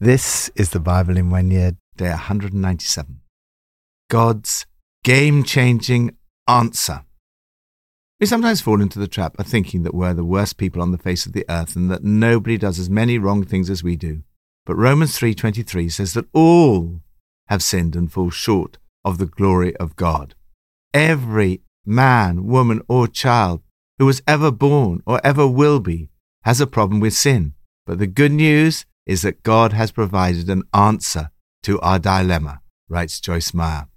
This is the Bible in one year, day 197. God's game changing answer. We sometimes fall into the trap of thinking that we're the worst people on the face of the earth and that nobody does as many wrong things as we do. But Romans 3:23 says that all have sinned and fall short of the glory of God. Every man, woman, or child who was ever born or ever will be has a problem with sin. But the good news is that God has provided an answer to our dilemma, writes Joyce Meyer.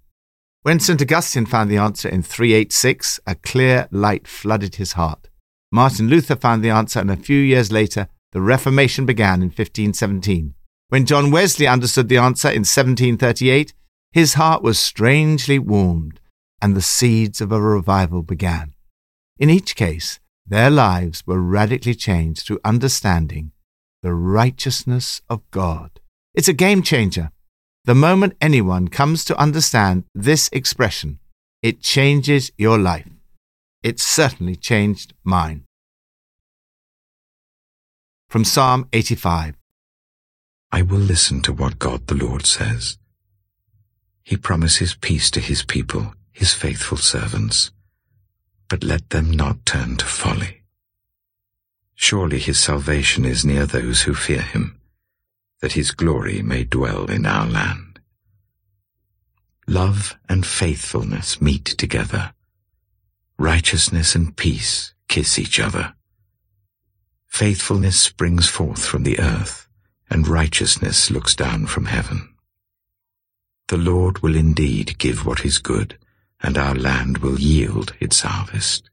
When St. Augustine found the answer in 386, a clear light flooded his heart. Martin Luther found the answer, and a few years later, the Reformation began in 1517. When John Wesley understood the answer in 1738, his heart was strangely warmed, and the seeds of a revival began. In each case, their lives were radically changed through understanding the righteousness of God. It's a game changer. The moment anyone comes to understand this expression, it changes your life. It certainly changed mine. From Psalm 85 I will listen to what God the Lord says. He promises peace to his people, his faithful servants, but let them not turn to folly. Surely his salvation is near those who fear him, that his glory may dwell in our land. Love and faithfulness meet together. Righteousness and peace kiss each other. Faithfulness springs forth from the earth, and righteousness looks down from heaven. The Lord will indeed give what is good, and our land will yield its harvest.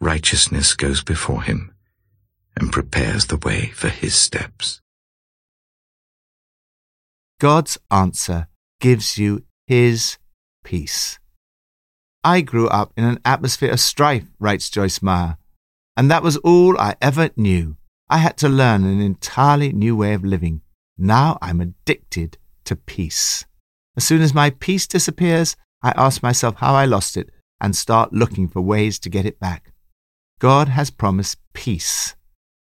Righteousness goes before him, and prepares the way for his steps. God's answer gives you his peace. I grew up in an atmosphere of strife, writes Joyce Meyer, and that was all I ever knew. I had to learn an entirely new way of living. Now I'm addicted to peace. As soon as my peace disappears, I ask myself how I lost it and start looking for ways to get it back. God has promised peace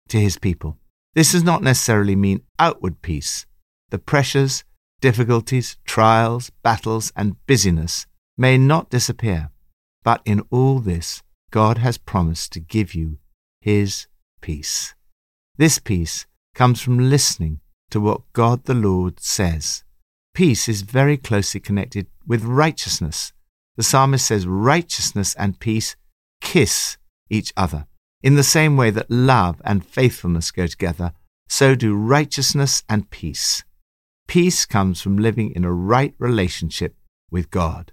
to his people. This does not necessarily mean outward peace. The pressures, difficulties, trials, battles, and busyness may not disappear, but in all this, God has promised to give you his peace. This peace comes from listening to what God the Lord says. Peace is very closely connected with righteousness. The psalmist says righteousness and peace kiss each other. In the same way that love and faithfulness go together, so do righteousness and peace. Peace comes from living in a right relationship with God.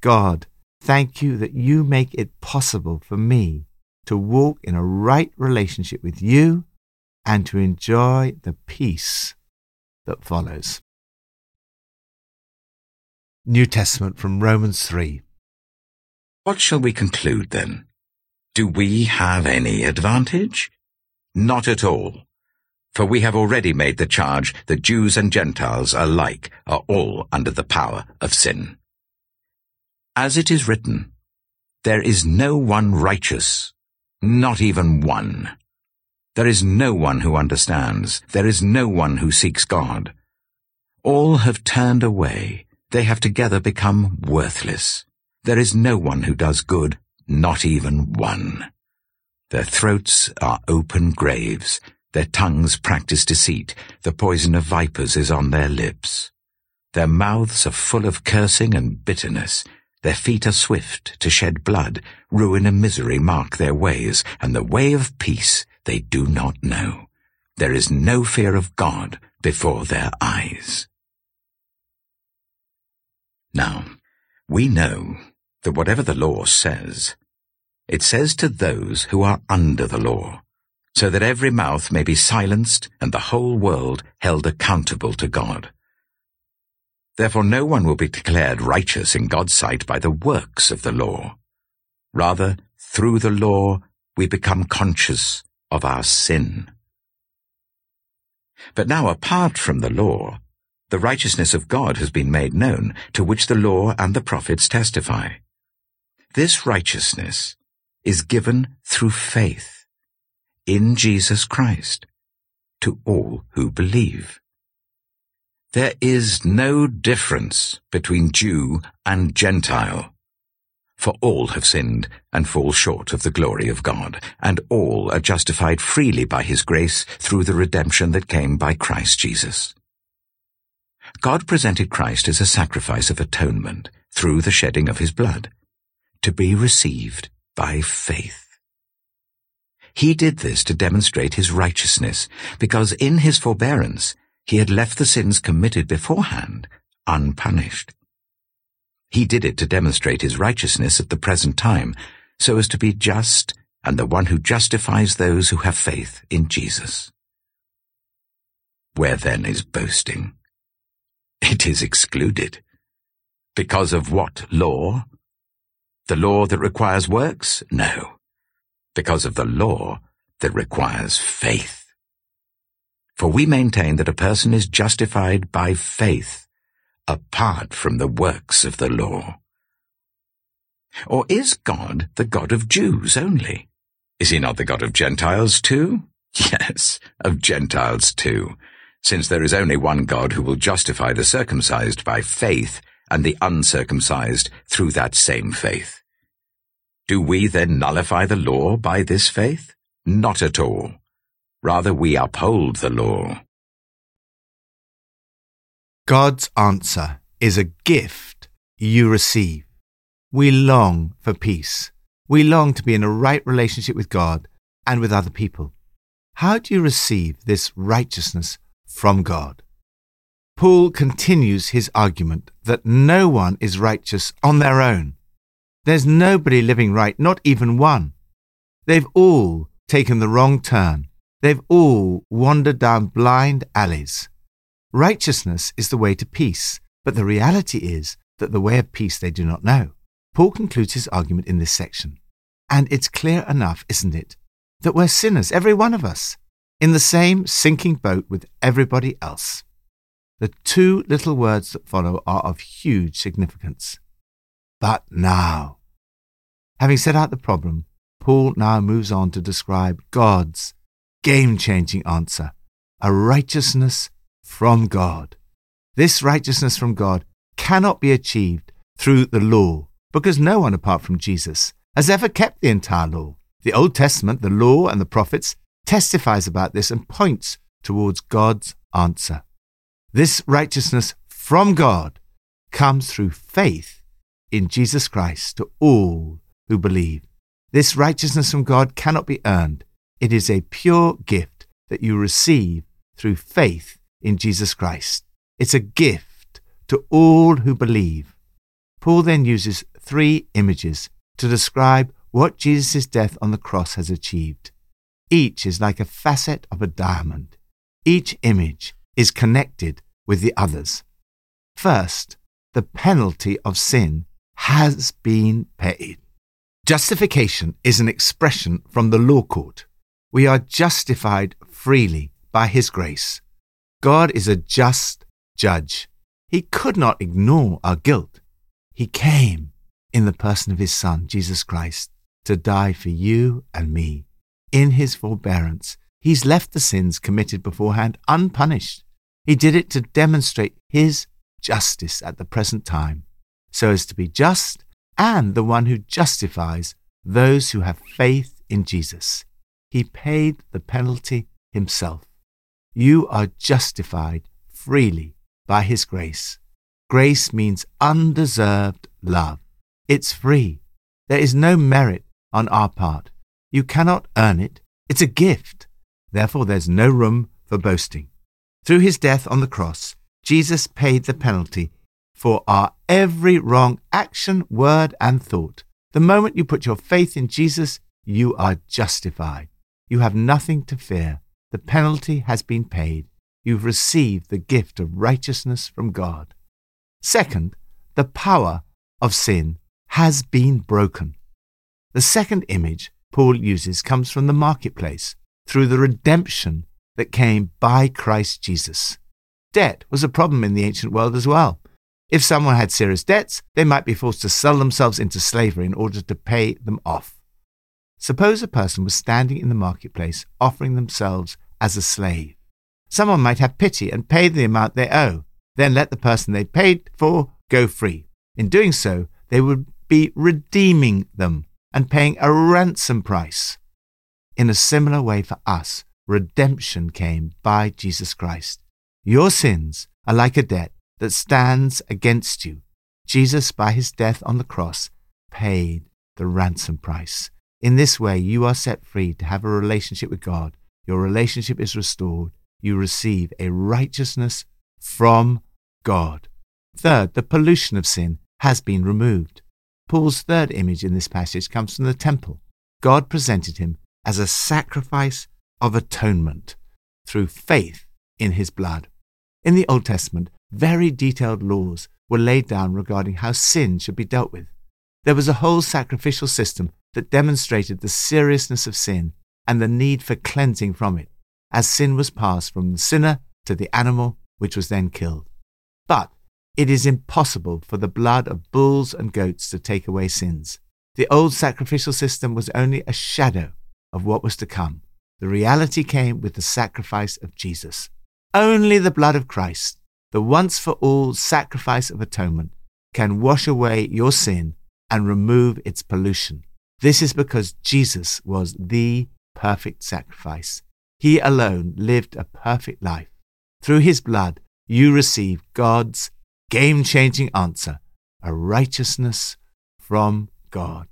God, thank you that you make it possible for me to walk in a right relationship with you and to enjoy the peace that follows. New Testament from Romans 3. What shall we conclude then? Do we have any advantage? Not at all. For we have already made the charge that Jews and Gentiles alike are all under the power of sin. As it is written, There is no one righteous, not even one. There is no one who understands, there is no one who seeks God. All have turned away, they have together become worthless. There is no one who does good, not even one. Their throats are open graves, their tongues practice deceit, the poison of vipers is on their lips. Their mouths are full of cursing and bitterness, their feet are swift to shed blood, ruin and misery mark their ways, and the way of peace they do not know. There is no fear of God before their eyes. Now, we know that whatever the law says, it says to those who are under the law, so that every mouth may be silenced and the whole world held accountable to God. Therefore no one will be declared righteous in God's sight by the works of the law. Rather, through the law, we become conscious of our sin. But now apart from the law, the righteousness of God has been made known, to which the law and the prophets testify. This righteousness is given through faith in Jesus Christ to all who believe. There is no difference between Jew and Gentile. For all have sinned and fall short of the glory of God, and all are justified freely by his grace through the redemption that came by Christ Jesus. God presented Christ as a sacrifice of atonement through the shedding of his blood, to be received by faith. He did this to demonstrate his righteousness, because in his forbearance he had left the sins committed beforehand unpunished. He did it to demonstrate his righteousness at the present time, so as to be just and the one who justifies those who have faith in Jesus. Where then is boasting? It is excluded. Because of what law? The law that requires works? No. Because of the law that requires faith. For we maintain that a person is justified by faith apart from the works of the law? Or is God the God of Jews only? Is he not the God of Gentiles too? Yes, of Gentiles too, since there is only one God who will justify the circumcised by faith and the uncircumcised through that same faith. Do we then nullify the law by this faith? Not at all. Rather, we uphold the law. God's answer is a gift you receive. We long for peace. We long to be in a right relationship with God and with other people. How do you receive this righteousness from God? Paul continues his argument that no one is righteous on their own. There's nobody living right, not even one. They've all taken the wrong turn. They've all wandered down blind alleys. Righteousness is the way to peace, but the reality is that the way of peace they do not know. Paul concludes his argument in this section. And it's clear enough, isn't it, that we're sinners, every one of us, in the same sinking boat with everybody else. The two little words that follow are of huge significance. But now. Having set out the problem, Paul now moves on to describe God's game changing answer a righteousness from God. This righteousness from God cannot be achieved through the law, because no one apart from Jesus has ever kept the entire law. The Old Testament, the law, and the prophets testifies about this and points towards God's answer. This righteousness from God comes through faith in Jesus Christ to all who believe. This righteousness from God cannot be earned. It is a pure gift that you receive through faith in Jesus Christ. It's a gift to all who believe. Paul then uses three images to describe what Jesus' death on the cross has achieved. Each is like a facet of a diamond. Each image is connected with the others. First, the penalty of sin has been paid. Justification is an expression from the law court. We are justified freely by His grace. God is a just judge. He could not ignore our guilt. He came in the person of his Son, Jesus Christ, to die for you and me. In his forbearance, he's left the sins committed beforehand unpunished. He did it to demonstrate his justice at the present time, so as to be just and the one who justifies those who have faith in Jesus. He paid the penalty himself. You are justified freely by His grace. Grace means undeserved love. It's free. There is no merit on our part. You cannot earn it. It's a gift. Therefore, there's no room for boasting. Through his death on the cross, Jesus paid the penalty for our every wrong action, word, and thought. The moment you put your faith in Jesus, you are justified. You have nothing to fear. The penalty has been paid. You've received the gift of righteousness from God. Second, the power of sin has been broken. The second image Paul uses comes from the marketplace through the redemption that came by Christ Jesus. Debt was a problem in the ancient world as well. If someone had serious debts, they might be forced to sell themselves into slavery in order to pay them off. Suppose a person was standing in the marketplace offering themselves as a slave. Someone might have pity and pay the amount they owe, then let the person they paid for go free. In doing so, they would be redeeming them and paying a ransom price. In a similar way for us, redemption came by Jesus Christ. Your sins are like a debt that stands against you. Jesus, by his death on the cross, paid the ransom price. In this way, you are set free to have a relationship with God. Your relationship is restored. You receive a righteousness from God. Third, the pollution of sin has been removed. Paul's third image in this passage comes from the temple. God presented him as a sacrifice of atonement through faith in his blood. In the Old Testament, very detailed laws were laid down regarding how sin should be dealt with. There was a whole sacrificial system that demonstrated the seriousness of sin and the need for cleansing from it, as sin was passed from the sinner to the animal, which was then killed. But it is impossible for the blood of bulls and goats to take away sins. The old sacrificial system was only a shadow of what was to come. The reality came with the sacrifice of Jesus. Only the blood of Christ, the once for all sacrifice of atonement, can wash away your sin and remove its pollution. This is because Jesus was the perfect sacrifice. He alone lived a perfect life. Through his blood, you receive God's game changing answer, a righteousness from God.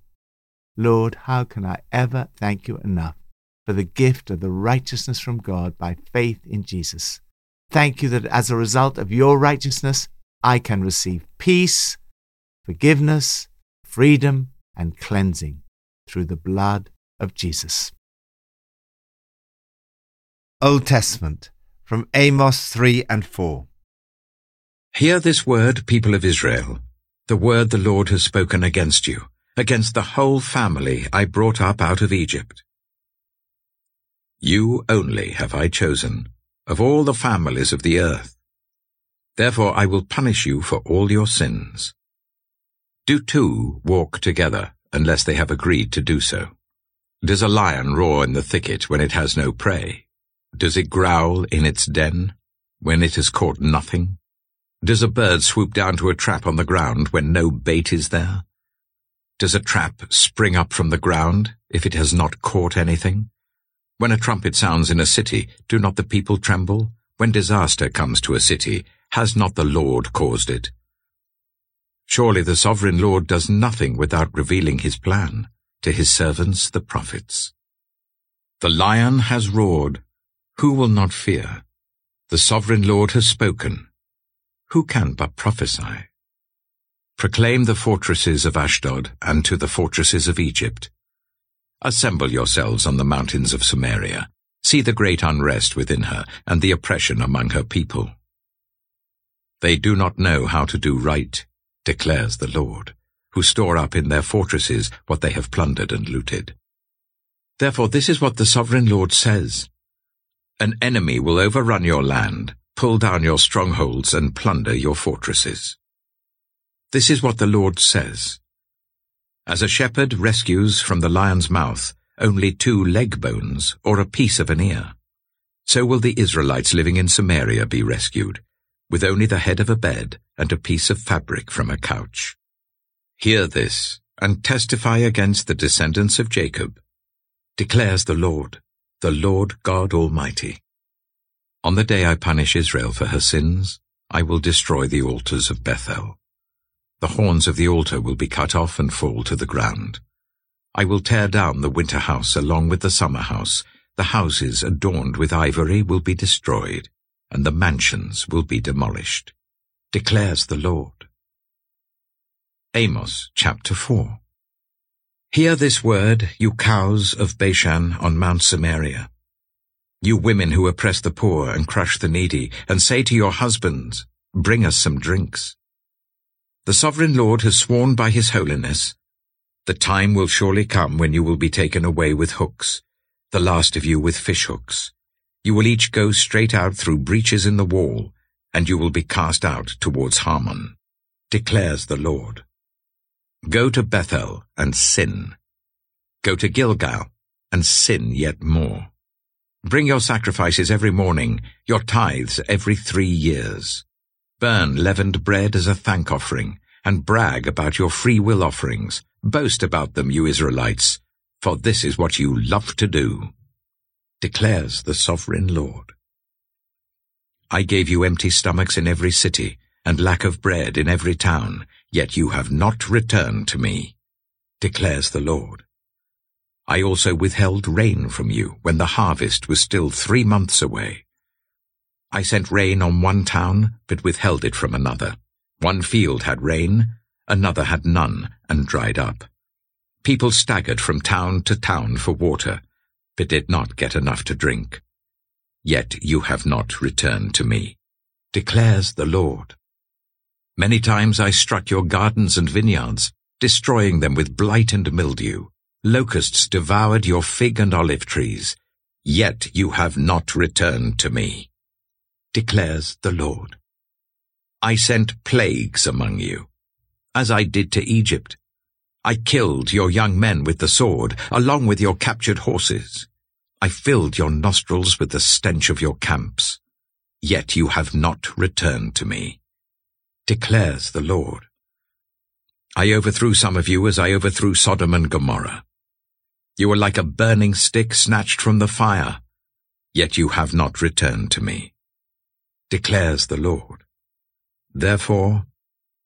Lord, how can I ever thank you enough for the gift of the righteousness from God by faith in Jesus? Thank you that as a result of your righteousness, I can receive peace, forgiveness, freedom, and cleansing through the blood of Jesus. Old Testament from Amos 3 and 4. Hear this word, people of Israel, the word the Lord has spoken against you, against the whole family I brought up out of Egypt. You only have I chosen, of all the families of the earth. Therefore I will punish you for all your sins. Do two walk together, unless they have agreed to do so? Does a lion roar in the thicket when it has no prey? Does it growl in its den when it has caught nothing? Does a bird swoop down to a trap on the ground when no bait is there? Does a trap spring up from the ground if it has not caught anything? When a trumpet sounds in a city, do not the people tremble? When disaster comes to a city, has not the Lord caused it? Surely the sovereign Lord does nothing without revealing his plan to his servants the prophets. The lion has roared, who will not fear? The sovereign Lord has spoken, who can but prophesy? Proclaim the fortresses of Ashdod and to the fortresses of Egypt. Assemble yourselves on the mountains of Samaria. See the great unrest within her and the oppression among her people. They do not know how to do right, declares the Lord, who store up in their fortresses what they have plundered and looted. Therefore this is what the sovereign Lord says. An enemy will overrun your land, pull down your strongholds and plunder your fortresses. This is what the Lord says. As a shepherd rescues from the lion's mouth only two leg bones or a piece of an ear, so will the Israelites living in Samaria be rescued, with only the head of a bed and a piece of fabric from a couch. Hear this, and testify against the descendants of Jacob, declares the Lord, the Lord God Almighty. On the day I punish Israel for her sins, I will destroy the altars of Bethel. The horns of the altar will be cut off and fall to the ground. I will tear down the winter house along with the summer house. The houses adorned with ivory will be destroyed, and the mansions will be demolished, declares the Lord. Amos chapter 4 Hear this word, you cows of Bashan on Mount Samaria you women who oppress the poor and crush the needy, and say to your husbands, Bring us some drinks. The sovereign Lord has sworn by his holiness, The time will surely come when you will be taken away with hooks, the last of you with fishhooks. You will each go straight out through breaches in the wall, and you will be cast out towards Harmon, declares the Lord. Go to Bethel and sin. Go to Gilgal and sin yet more. Bring your sacrifices every morning, your tithes every three years. Burn leavened bread as a thank offering, and brag about your free will offerings. Boast about them, you Israelites, for this is what you love to do, declares the sovereign Lord. I gave you empty stomachs in every city, and lack of bread in every town, yet you have not returned to me, declares the Lord. I also withheld rain from you when the harvest was still three months away. I sent rain on one town, but withheld it from another. One field had rain, another had none, and dried up. People staggered from town to town for water, but did not get enough to drink. Yet you have not returned to me, declares the Lord. Many times I struck your gardens and vineyards, destroying them with blight and mildew. Locusts devoured your fig and olive trees, yet you have not returned to me, declares the Lord. I sent plagues among you, as I did to Egypt. I killed your young men with the sword, along with your captured horses. I filled your nostrils with the stench of your camps, yet you have not returned to me, declares the Lord. I overthrew some of you as I overthrew Sodom and Gomorrah. You are like a burning stick snatched from the fire, yet you have not returned to me, declares the Lord. Therefore,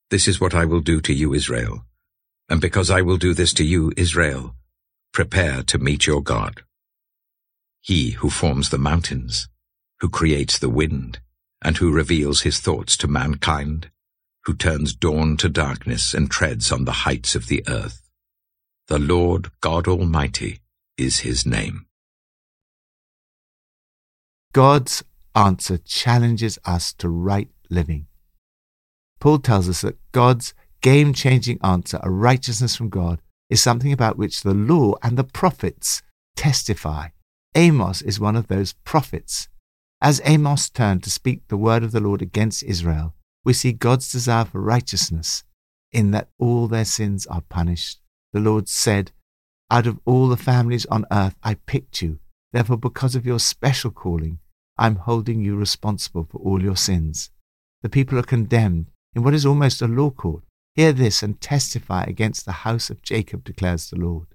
this is what I will do to you, Israel. And because I will do this to you, Israel, prepare to meet your God. He who forms the mountains, who creates the wind, and who reveals his thoughts to mankind, who turns dawn to darkness and treads on the heights of the earth. The Lord God Almighty is his name. God's answer challenges us to right living. Paul tells us that God's game changing answer, a righteousness from God, is something about which the law and the prophets testify. Amos is one of those prophets. As Amos turned to speak the word of the Lord against Israel, we see God's desire for righteousness in that all their sins are punished the Lord said, Out of all the families on earth, I picked you. Therefore, because of your special calling, I'm holding you responsible for all your sins. The people are condemned in what is almost a law court. Hear this and testify against the house of Jacob, declares the Lord.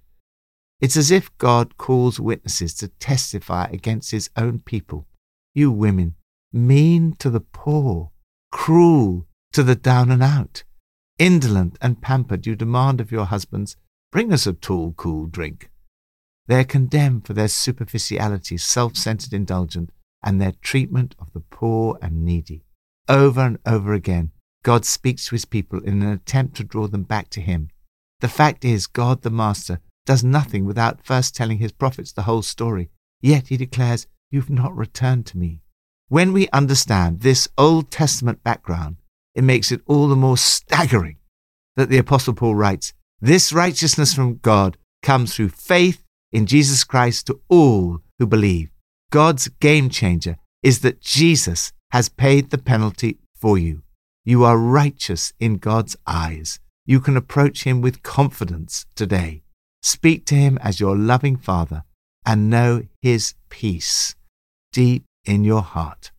It's as if God calls witnesses to testify against his own people. You women, mean to the poor, cruel to the down and out, indolent and pampered, you demand of your husbands Bring us a tall, cool drink. They are condemned for their superficiality, self centered indulgence, and their treatment of the poor and needy. Over and over again, God speaks to his people in an attempt to draw them back to him. The fact is, God the Master does nothing without first telling his prophets the whole story. Yet he declares, You've not returned to me. When we understand this Old Testament background, it makes it all the more staggering that the Apostle Paul writes, this righteousness from God comes through faith in Jesus Christ to all who believe. God's game changer is that Jesus has paid the penalty for you. You are righteous in God's eyes. You can approach Him with confidence today. Speak to Him as your loving Father and know His peace deep in your heart.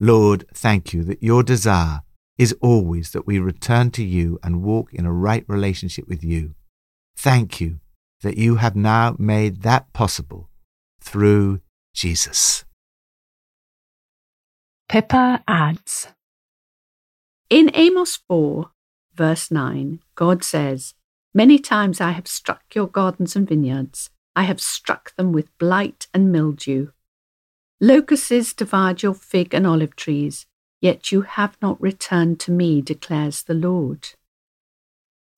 Lord, thank you that your desire is always that we return to you and walk in a right relationship with you. Thank you that you have now made that possible through Jesus. Pippa adds In Amos 4, verse 9, God says, Many times I have struck your gardens and vineyards. I have struck them with blight and mildew. Locusts devoured your fig and olive trees. Yet you have not returned to me, declares the Lord.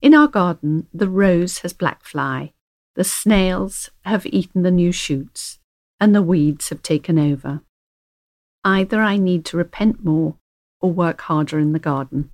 In our garden, the rose has black fly, the snails have eaten the new shoots, and the weeds have taken over. Either I need to repent more or work harder in the garden.